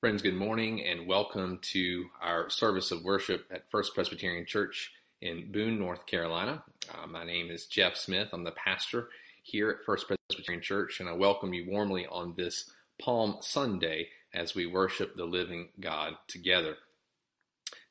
Friends, good morning and welcome to our service of worship at First Presbyterian Church in Boone, North Carolina. Uh, my name is Jeff Smith. I'm the pastor here at First Presbyterian Church, and I welcome you warmly on this Palm Sunday as we worship the living God together.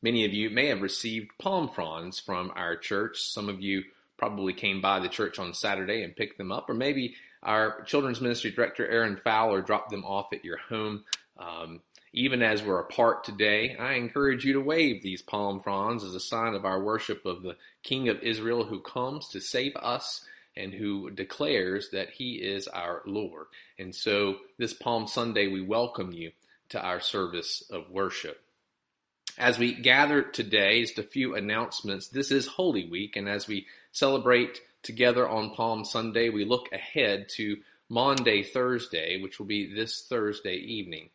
Many of you may have received palm fronds from our church. Some of you probably came by the church on Saturday and picked them up, or maybe our children's ministry director, Aaron Fowler, dropped them off at your home. Um, even as we're apart today, I encourage you to wave these palm fronds as a sign of our worship of the King of Israel who comes to save us and who declares that he is our Lord. And so this Palm Sunday, we welcome you to our service of worship. As we gather today, just a few announcements. This is Holy Week, and as we celebrate together on Palm Sunday, we look ahead to Maundy Thursday, which will be this Thursday evening.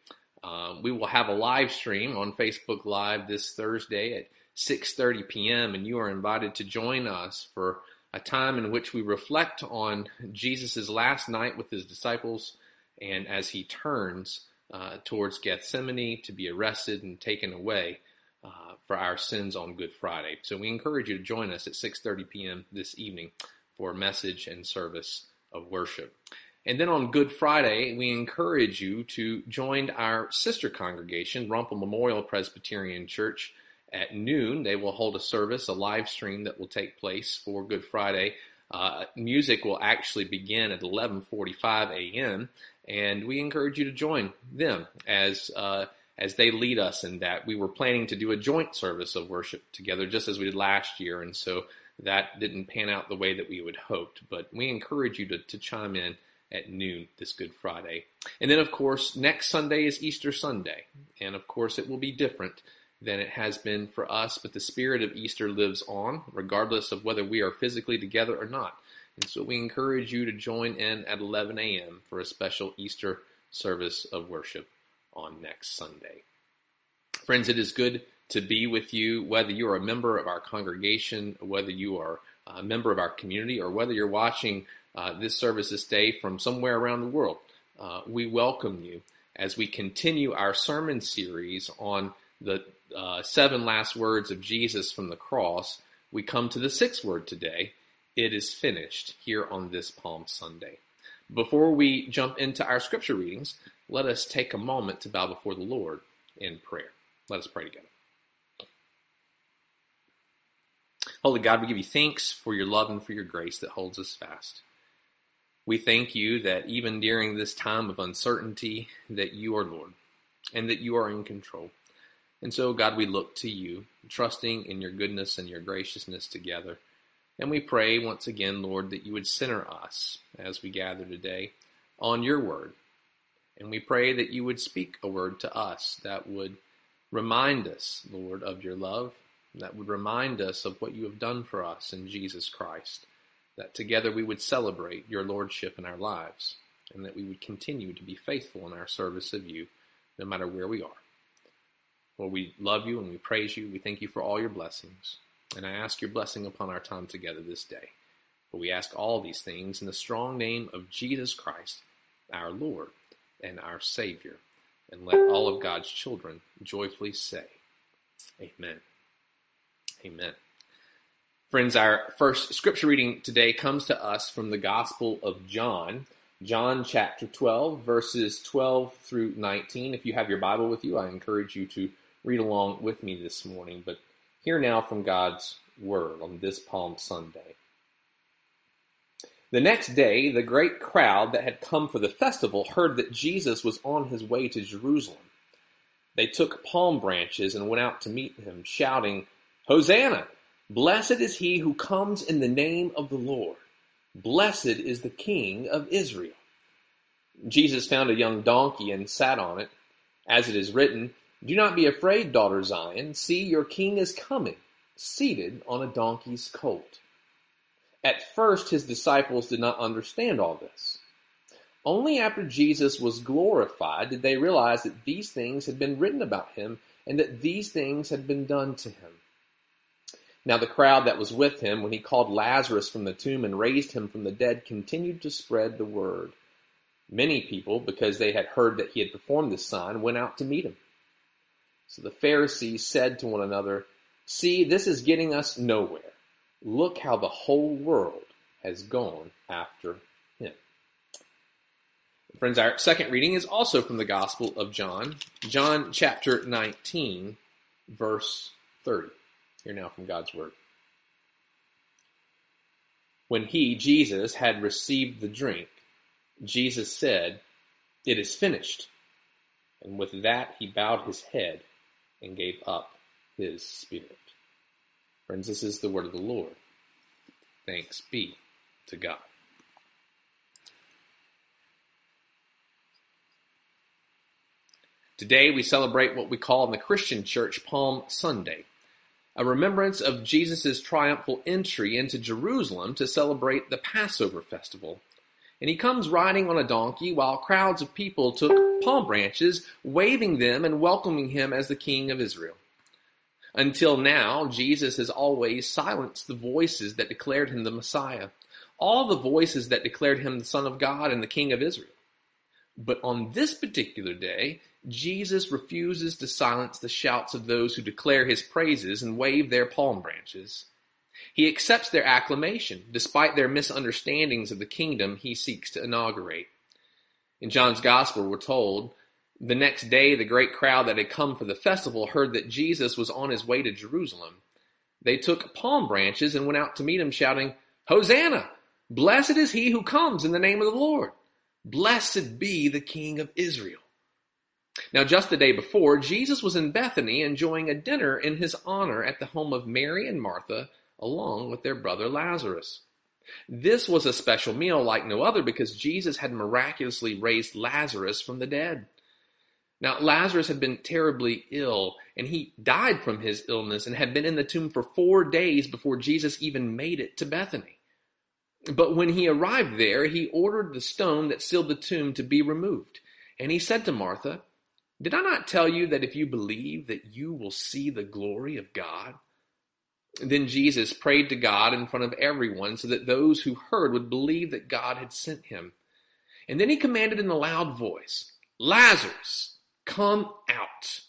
Uh, we will have a live stream on Facebook Live this Thursday at 6:30 p.m. and you are invited to join us for a time in which we reflect on Jesus' last night with his disciples and as he turns uh, towards Gethsemane to be arrested and taken away uh, for our sins on Good Friday. So we encourage you to join us at 6:30 p.m. this evening for a message and service of worship. And then on Good Friday, we encourage you to join our sister congregation, Rumple Memorial Presbyterian Church, at noon. They will hold a service, a live stream that will take place for Good Friday. Uh, music will actually begin at 11:45 a.m. and we encourage you to join them as uh, as they lead us in that. We were planning to do a joint service of worship together, just as we did last year, and so that didn't pan out the way that we would hoped. But we encourage you to, to chime in at noon this Good Friday. And then, of course, next Sunday is Easter Sunday. And of course, it will be different than it has been for us, but the spirit of Easter lives on, regardless of whether we are physically together or not. And so we encourage you to join in at 11 a.m. for a special Easter service of worship on next Sunday. Friends, it is good to be with you, whether you are a member of our congregation, whether you are a member of our community, or whether you're watching uh, this service this day from somewhere around the world. Uh, we welcome you as we continue our sermon series on the uh, seven last words of Jesus from the cross. We come to the sixth word today. It is finished here on this Palm Sunday. Before we jump into our scripture readings, let us take a moment to bow before the Lord in prayer. Let us pray together. Holy God, we give you thanks for your love and for your grace that holds us fast. We thank you that even during this time of uncertainty, that you are Lord and that you are in control. And so, God, we look to you, trusting in your goodness and your graciousness together. And we pray once again, Lord, that you would center us as we gather today on your word. And we pray that you would speak a word to us that would remind us, Lord, of your love, that would remind us of what you have done for us in Jesus Christ that together we would celebrate your lordship in our lives, and that we would continue to be faithful in our service of you, no matter where we are. Lord, we love you and we praise you. We thank you for all your blessings. And I ask your blessing upon our time together this day. For we ask all these things in the strong name of Jesus Christ, our Lord and our Savior. And let all of God's children joyfully say, Amen. Amen. Friends, our first scripture reading today comes to us from the Gospel of John, John chapter 12, verses 12 through 19. If you have your Bible with you, I encourage you to read along with me this morning. But hear now from God's Word on this Palm Sunday. The next day, the great crowd that had come for the festival heard that Jesus was on his way to Jerusalem. They took palm branches and went out to meet him, shouting, Hosanna! Blessed is he who comes in the name of the Lord. Blessed is the King of Israel. Jesus found a young donkey and sat on it. As it is written, Do not be afraid, daughter Zion. See, your king is coming, seated on a donkey's colt. At first, his disciples did not understand all this. Only after Jesus was glorified did they realize that these things had been written about him and that these things had been done to him. Now the crowd that was with him, when he called Lazarus from the tomb and raised him from the dead, continued to spread the word. Many people, because they had heard that he had performed this sign, went out to meet him, So the Pharisees said to one another, See, this is getting us nowhere. Look how the whole world has gone after him. Friends, our second reading is also from the Gospel of John, John chapter 19, verse 30. Hear now from God's Word. When he, Jesus, had received the drink, Jesus said, It is finished. And with that he bowed his head and gave up his spirit. Friends, this is the word of the Lord. Thanks be to God. Today we celebrate what we call in the Christian church Palm Sunday, a remembrance of Jesus' triumphal entry into Jerusalem to celebrate the Passover festival. And he comes riding on a donkey while crowds of people took palm branches, waving them and welcoming him as the King of Israel. Until now, Jesus has always silenced the voices that declared him the Messiah, all the voices that declared him the Son of God and the King of Israel. But on this particular day, Jesus refuses to silence the shouts of those who declare his praises and wave their palm branches. He accepts their acclamation, despite their misunderstandings of the kingdom he seeks to inaugurate. In John's Gospel, we're told, the next day the great crowd that had come for the festival heard that Jesus was on his way to Jerusalem. They took palm branches and went out to meet him, shouting, Hosanna! Blessed is he who comes in the name of the Lord. Blessed be the King of Israel. Now, just the day before, Jesus was in Bethany enjoying a dinner in his honor at the home of Mary and Martha, along with their brother Lazarus. This was a special meal like no other because Jesus had miraculously raised Lazarus from the dead. Now, Lazarus had been terribly ill, and he died from his illness and had been in the tomb for four days before Jesus even made it to Bethany. But when he arrived there, he ordered the stone that sealed the tomb to be removed. And he said to Martha, Did I not tell you that if you believe that you will see the glory of God? Then Jesus prayed to God in front of everyone so that those who heard would believe that God had sent him. And then he commanded in a loud voice, Lazarus, come out.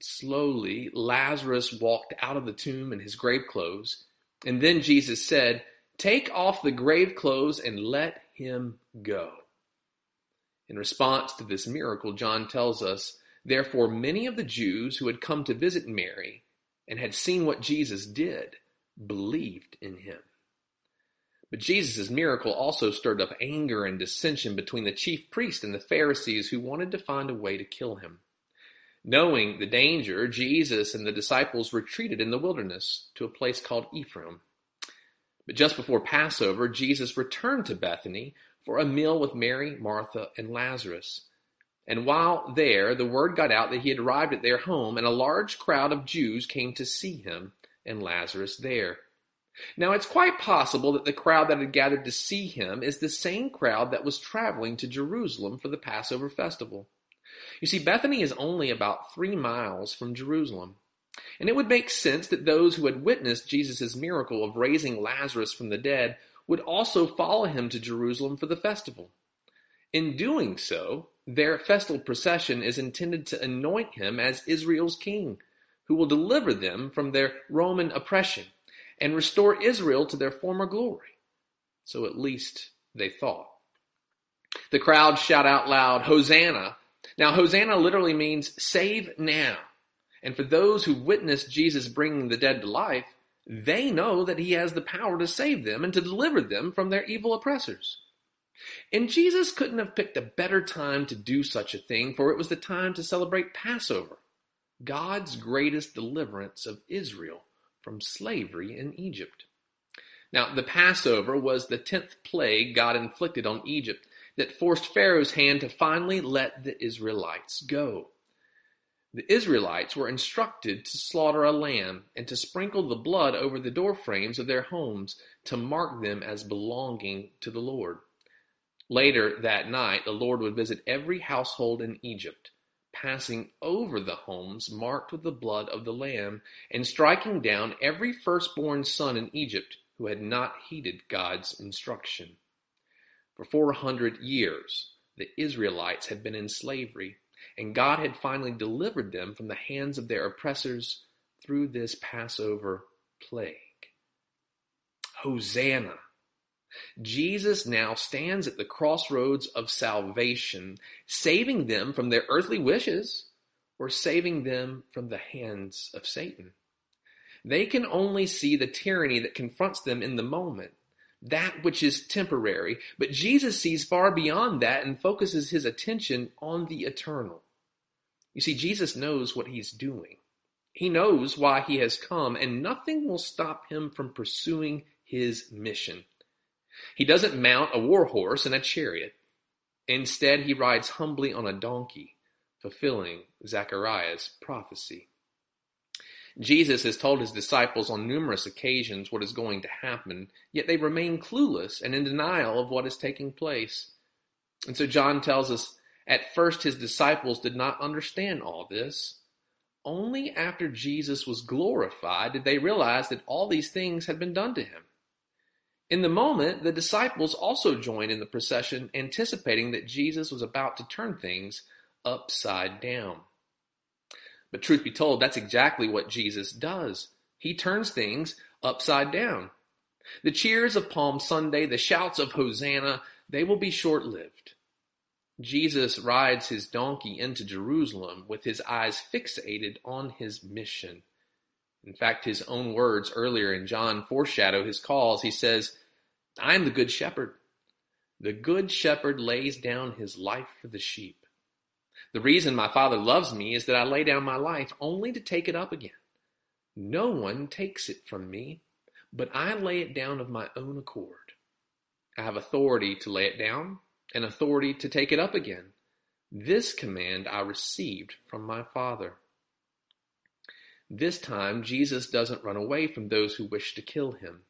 Slowly, Lazarus walked out of the tomb in his grave clothes. And then Jesus said, Take off the grave clothes and let him go. In response to this miracle, John tells us, Therefore, many of the Jews who had come to visit Mary and had seen what Jesus did believed in him. But Jesus' miracle also stirred up anger and dissension between the chief priests and the Pharisees who wanted to find a way to kill him. Knowing the danger, Jesus and the disciples retreated in the wilderness to a place called Ephraim. But just before Passover, Jesus returned to Bethany for a meal with Mary, Martha, and Lazarus. And while there, the word got out that he had arrived at their home, and a large crowd of Jews came to see him and Lazarus there. Now, it's quite possible that the crowd that had gathered to see him is the same crowd that was traveling to Jerusalem for the Passover festival. You see, Bethany is only about three miles from Jerusalem. And it would make sense that those who had witnessed Jesus' miracle of raising Lazarus from the dead would also follow him to Jerusalem for the festival. In doing so, their festal procession is intended to anoint him as Israel's king, who will deliver them from their Roman oppression and restore Israel to their former glory. So at least they thought. The crowd shout out loud, Hosanna. Now, Hosanna literally means save now. And for those who witnessed Jesus bringing the dead to life, they know that he has the power to save them and to deliver them from their evil oppressors. And Jesus couldn't have picked a better time to do such a thing, for it was the time to celebrate Passover, God's greatest deliverance of Israel from slavery in Egypt. Now, the Passover was the tenth plague God inflicted on Egypt that forced Pharaoh's hand to finally let the Israelites go. The Israelites were instructed to slaughter a lamb and to sprinkle the blood over the doorframes of their homes to mark them as belonging to the Lord. Later that night, the Lord would visit every household in Egypt, passing over the homes marked with the blood of the Lamb, and striking down every firstborn son in Egypt who had not heeded God's instruction. For 400 years, the Israelites had been in slavery, and God had finally delivered them from the hands of their oppressors through this Passover plague. Hosanna. Jesus now stands at the crossroads of salvation, saving them from their earthly wishes or saving them from the hands of Satan. They can only see the tyranny that confronts them in the moment, that which is temporary. But Jesus sees far beyond that and focuses his attention on the eternal. You see, Jesus knows what he's doing. He knows why he has come, and nothing will stop him from pursuing his mission. He doesn't mount a war horse and a chariot. Instead, he rides humbly on a donkey, fulfilling Zechariah's prophecy. Jesus has told his disciples on numerous occasions what is going to happen, yet they remain clueless and in denial of what is taking place. And so John tells us at first his disciples did not understand all this. Only after Jesus was glorified did they realize that all these things had been done to him. In the moment, the disciples also joined in the procession, anticipating that Jesus was about to turn things upside down. But truth be told, that's exactly what Jesus does. He turns things upside down. The cheers of Palm Sunday, the shouts of Hosanna, they will be short lived. Jesus rides his donkey into Jerusalem with his eyes fixated on his mission. In fact, his own words earlier in John foreshadow his calls. He says, I am the good shepherd. The good shepherd lays down his life for the sheep. The reason my Father loves me is that I lay down my life only to take it up again. No one takes it from me, but I lay it down of my own accord. I have authority to lay it down and authority to take it up again. This command I received from my Father. This time, Jesus doesn't run away from those who wish to kill him.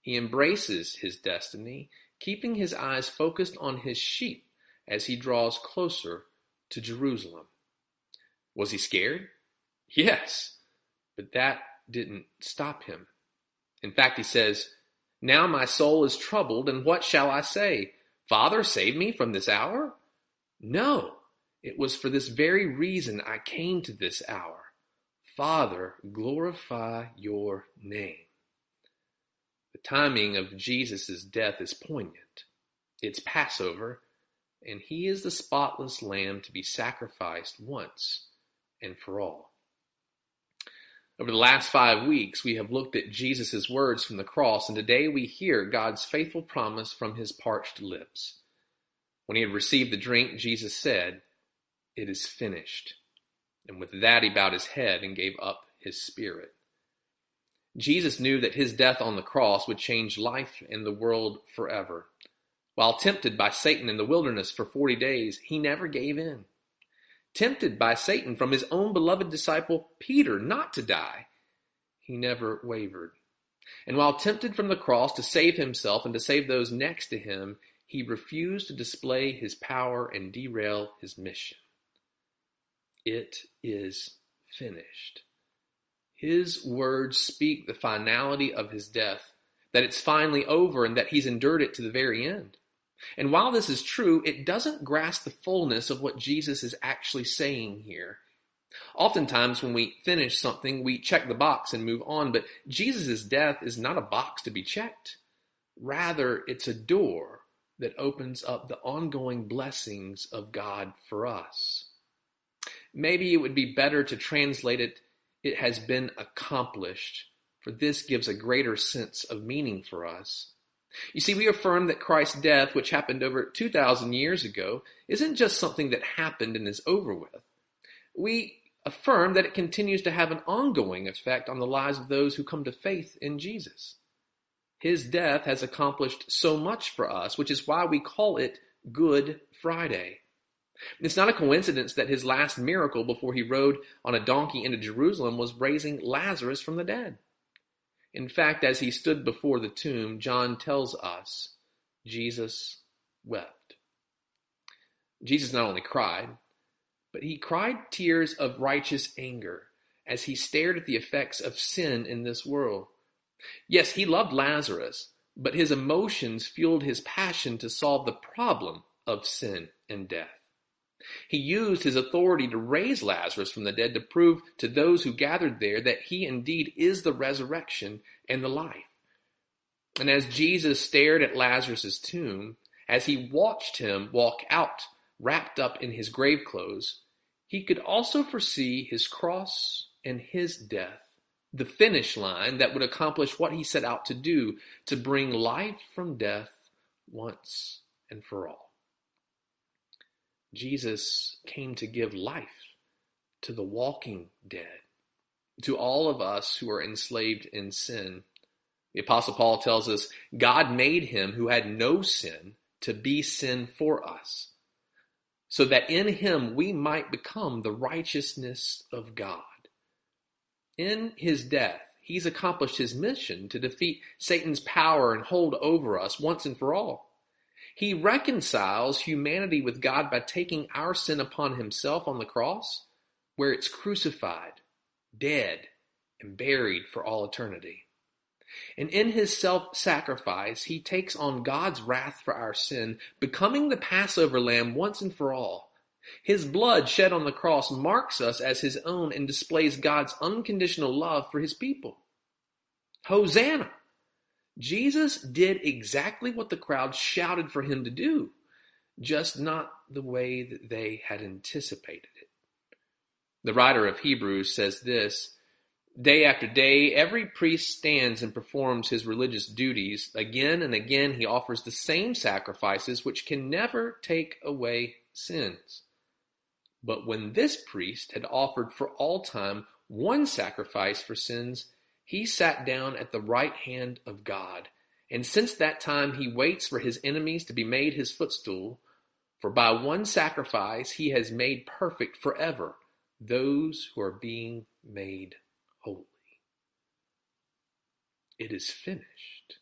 He embraces his destiny, keeping his eyes focused on his sheep as he draws closer to Jerusalem. Was he scared? Yes, but that didn't stop him. In fact, he says, Now my soul is troubled, and what shall I say? Father, save me from this hour? No, it was for this very reason I came to this hour. Father, glorify your name. The timing of Jesus' death is poignant. It's Passover, and he is the spotless lamb to be sacrificed once and for all. Over the last five weeks, we have looked at Jesus' words from the cross, and today we hear God's faithful promise from his parched lips. When he had received the drink, Jesus said, It is finished. And with that, he bowed his head and gave up his spirit. Jesus knew that his death on the cross would change life and the world forever. While tempted by Satan in the wilderness for 40 days, he never gave in. Tempted by Satan from his own beloved disciple Peter not to die, he never wavered. And while tempted from the cross to save himself and to save those next to him, he refused to display his power and derail his mission. It is finished. His words speak the finality of his death, that it's finally over and that he's endured it to the very end. And while this is true, it doesn't grasp the fullness of what Jesus is actually saying here. Oftentimes, when we finish something, we check the box and move on, but Jesus' death is not a box to be checked. Rather, it's a door that opens up the ongoing blessings of God for us. Maybe it would be better to translate it, it has been accomplished, for this gives a greater sense of meaning for us. You see, we affirm that Christ's death, which happened over 2,000 years ago, isn't just something that happened and is over with. We affirm that it continues to have an ongoing effect on the lives of those who come to faith in Jesus. His death has accomplished so much for us, which is why we call it Good Friday. It's not a coincidence that his last miracle before he rode on a donkey into Jerusalem was raising Lazarus from the dead. In fact, as he stood before the tomb, John tells us Jesus wept. Jesus not only cried, but he cried tears of righteous anger as he stared at the effects of sin in this world. Yes, he loved Lazarus, but his emotions fueled his passion to solve the problem of sin and death. He used his authority to raise Lazarus from the dead to prove to those who gathered there that he indeed is the resurrection and the life. And as Jesus stared at Lazarus' tomb, as he watched him walk out wrapped up in his grave clothes, he could also foresee his cross and his death, the finish line that would accomplish what he set out to do to bring life from death once and for all. Jesus came to give life to the walking dead, to all of us who are enslaved in sin. The Apostle Paul tells us God made him who had no sin to be sin for us, so that in him we might become the righteousness of God. In his death, he's accomplished his mission to defeat Satan's power and hold over us once and for all. He reconciles humanity with God by taking our sin upon himself on the cross, where it's crucified, dead, and buried for all eternity. And in his self sacrifice, he takes on God's wrath for our sin, becoming the Passover lamb once and for all. His blood shed on the cross marks us as his own and displays God's unconditional love for his people. Hosanna! Jesus did exactly what the crowd shouted for him to do, just not the way that they had anticipated it. The writer of Hebrews says this Day after day, every priest stands and performs his religious duties. Again and again, he offers the same sacrifices which can never take away sins. But when this priest had offered for all time one sacrifice for sins, he sat down at the right hand of God. And since that time he waits for his enemies to be made his footstool. For by one sacrifice he has made perfect forever those who are being made holy. It is finished.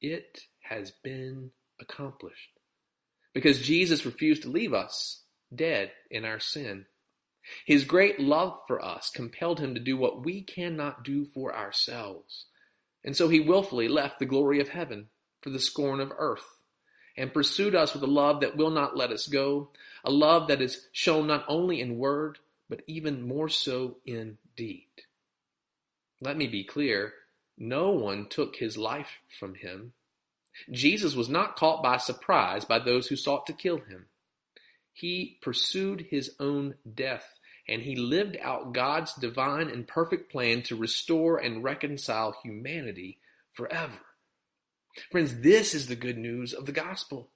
It has been accomplished. Because Jesus refused to leave us dead in our sin. His great love for us compelled him to do what we cannot do for ourselves. And so he willfully left the glory of heaven for the scorn of earth and pursued us with a love that will not let us go, a love that is shown not only in word, but even more so in deed. Let me be clear no one took his life from him. Jesus was not caught by surprise by those who sought to kill him. He pursued his own death and he lived out God's divine and perfect plan to restore and reconcile humanity forever. Friends, this is the good news of the gospel.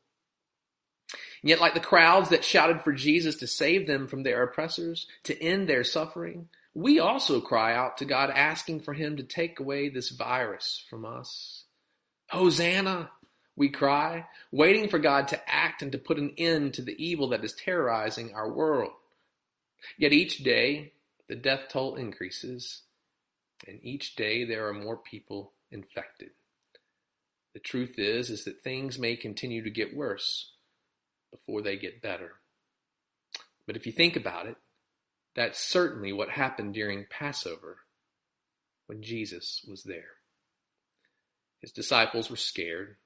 And yet, like the crowds that shouted for Jesus to save them from their oppressors, to end their suffering, we also cry out to God asking for him to take away this virus from us. Hosanna, we cry, waiting for God to act and to put an end to the evil that is terrorizing our world. Yet each day, the death toll increases, and each day there are more people infected. The truth is, is that things may continue to get worse before they get better. But if you think about it, that's certainly what happened during Passover when Jesus was there. His disciples were scared,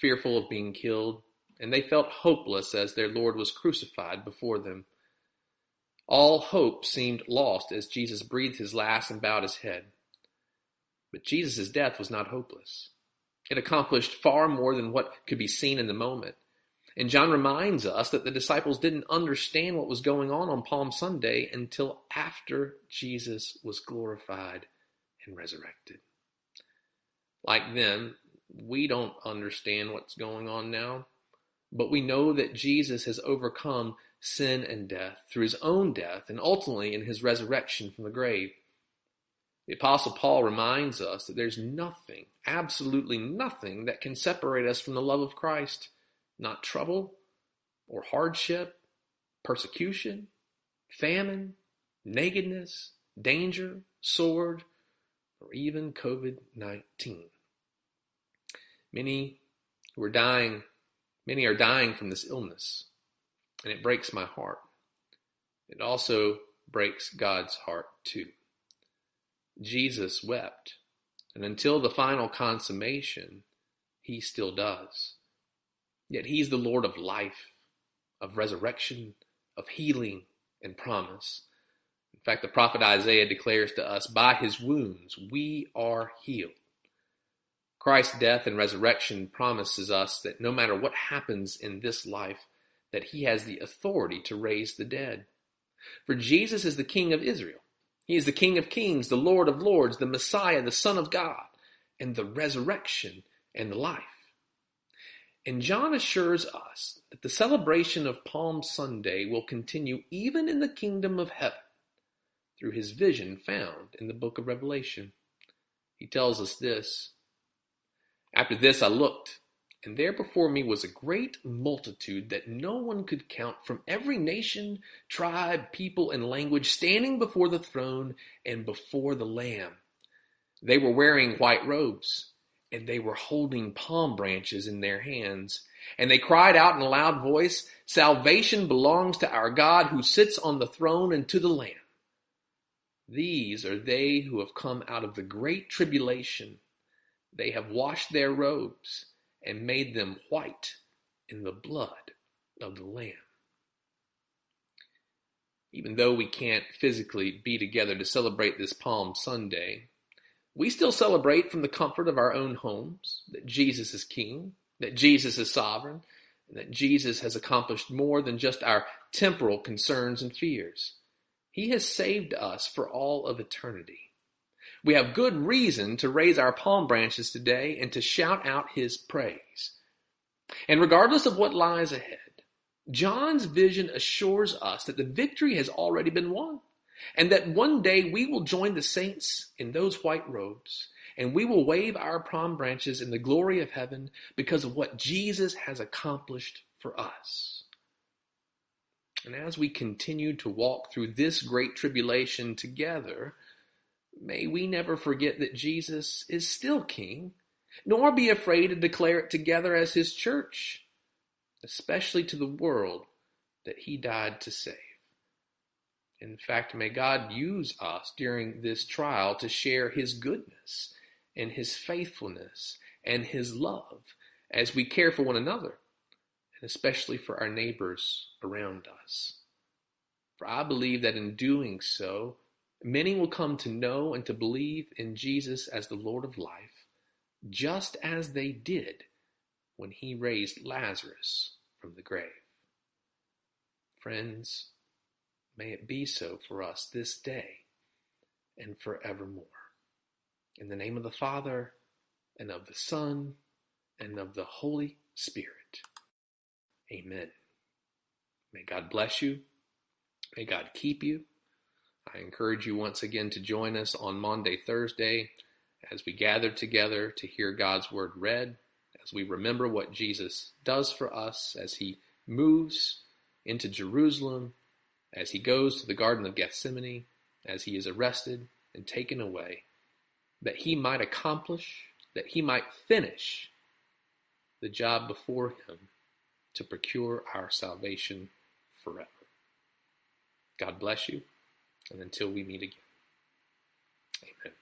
fearful of being killed, and they felt hopeless as their Lord was crucified before them. All hope seemed lost as Jesus breathed his last and bowed his head. But Jesus' death was not hopeless. It accomplished far more than what could be seen in the moment. And John reminds us that the disciples didn't understand what was going on on Palm Sunday until after Jesus was glorified and resurrected. Like them, we don't understand what's going on now, but we know that Jesus has overcome sin and death through his own death and ultimately in his resurrection from the grave. The Apostle Paul reminds us that there's nothing, absolutely nothing, that can separate us from the love of Christ. Not trouble or hardship, persecution, famine, nakedness, danger, sword, or even COVID 19. Many are dying, many are dying from this illness and it breaks my heart. It also breaks God's heart too. Jesus wept, and until the final consummation, he still does. Yet he's the Lord of life, of resurrection, of healing and promise. In fact, the prophet Isaiah declares to us, by his wounds we are healed. Christ's death and resurrection promises us that no matter what happens in this life, that he has the authority to raise the dead. For Jesus is the King of Israel. He is the King of kings, the Lord of lords, the Messiah, the Son of God, and the resurrection and the life. And John assures us that the celebration of Palm Sunday will continue even in the kingdom of heaven through his vision found in the book of Revelation. He tells us this After this I looked, and there before me was a great multitude that no one could count from every nation, tribe, people, and language standing before the throne and before the Lamb. They were wearing white robes, and they were holding palm branches in their hands. And they cried out in a loud voice, Salvation belongs to our God who sits on the throne and to the Lamb. These are they who have come out of the great tribulation. They have washed their robes and made them white in the blood of the Lamb. Even though we can't physically be together to celebrate this Palm Sunday, we still celebrate from the comfort of our own homes that Jesus is King, that Jesus is sovereign, and that Jesus has accomplished more than just our temporal concerns and fears. He has saved us for all of eternity. We have good reason to raise our palm branches today and to shout out his praise. And regardless of what lies ahead, John's vision assures us that the victory has already been won and that one day we will join the saints in those white robes and we will wave our palm branches in the glory of heaven because of what Jesus has accomplished for us. And as we continue to walk through this great tribulation together, May we never forget that Jesus is still King, nor be afraid to declare it together as His church, especially to the world that He died to save. In fact, may God use us during this trial to share His goodness and His faithfulness and His love as we care for one another, and especially for our neighbors around us. For I believe that in doing so, Many will come to know and to believe in Jesus as the Lord of life, just as they did when he raised Lazarus from the grave. Friends, may it be so for us this day and forevermore. In the name of the Father, and of the Son, and of the Holy Spirit. Amen. May God bless you. May God keep you. I encourage you once again to join us on Maundy, Thursday as we gather together to hear God's word read, as we remember what Jesus does for us as he moves into Jerusalem, as he goes to the Garden of Gethsemane, as he is arrested and taken away, that he might accomplish, that he might finish the job before him to procure our salvation forever. God bless you and until we meet again. Amen.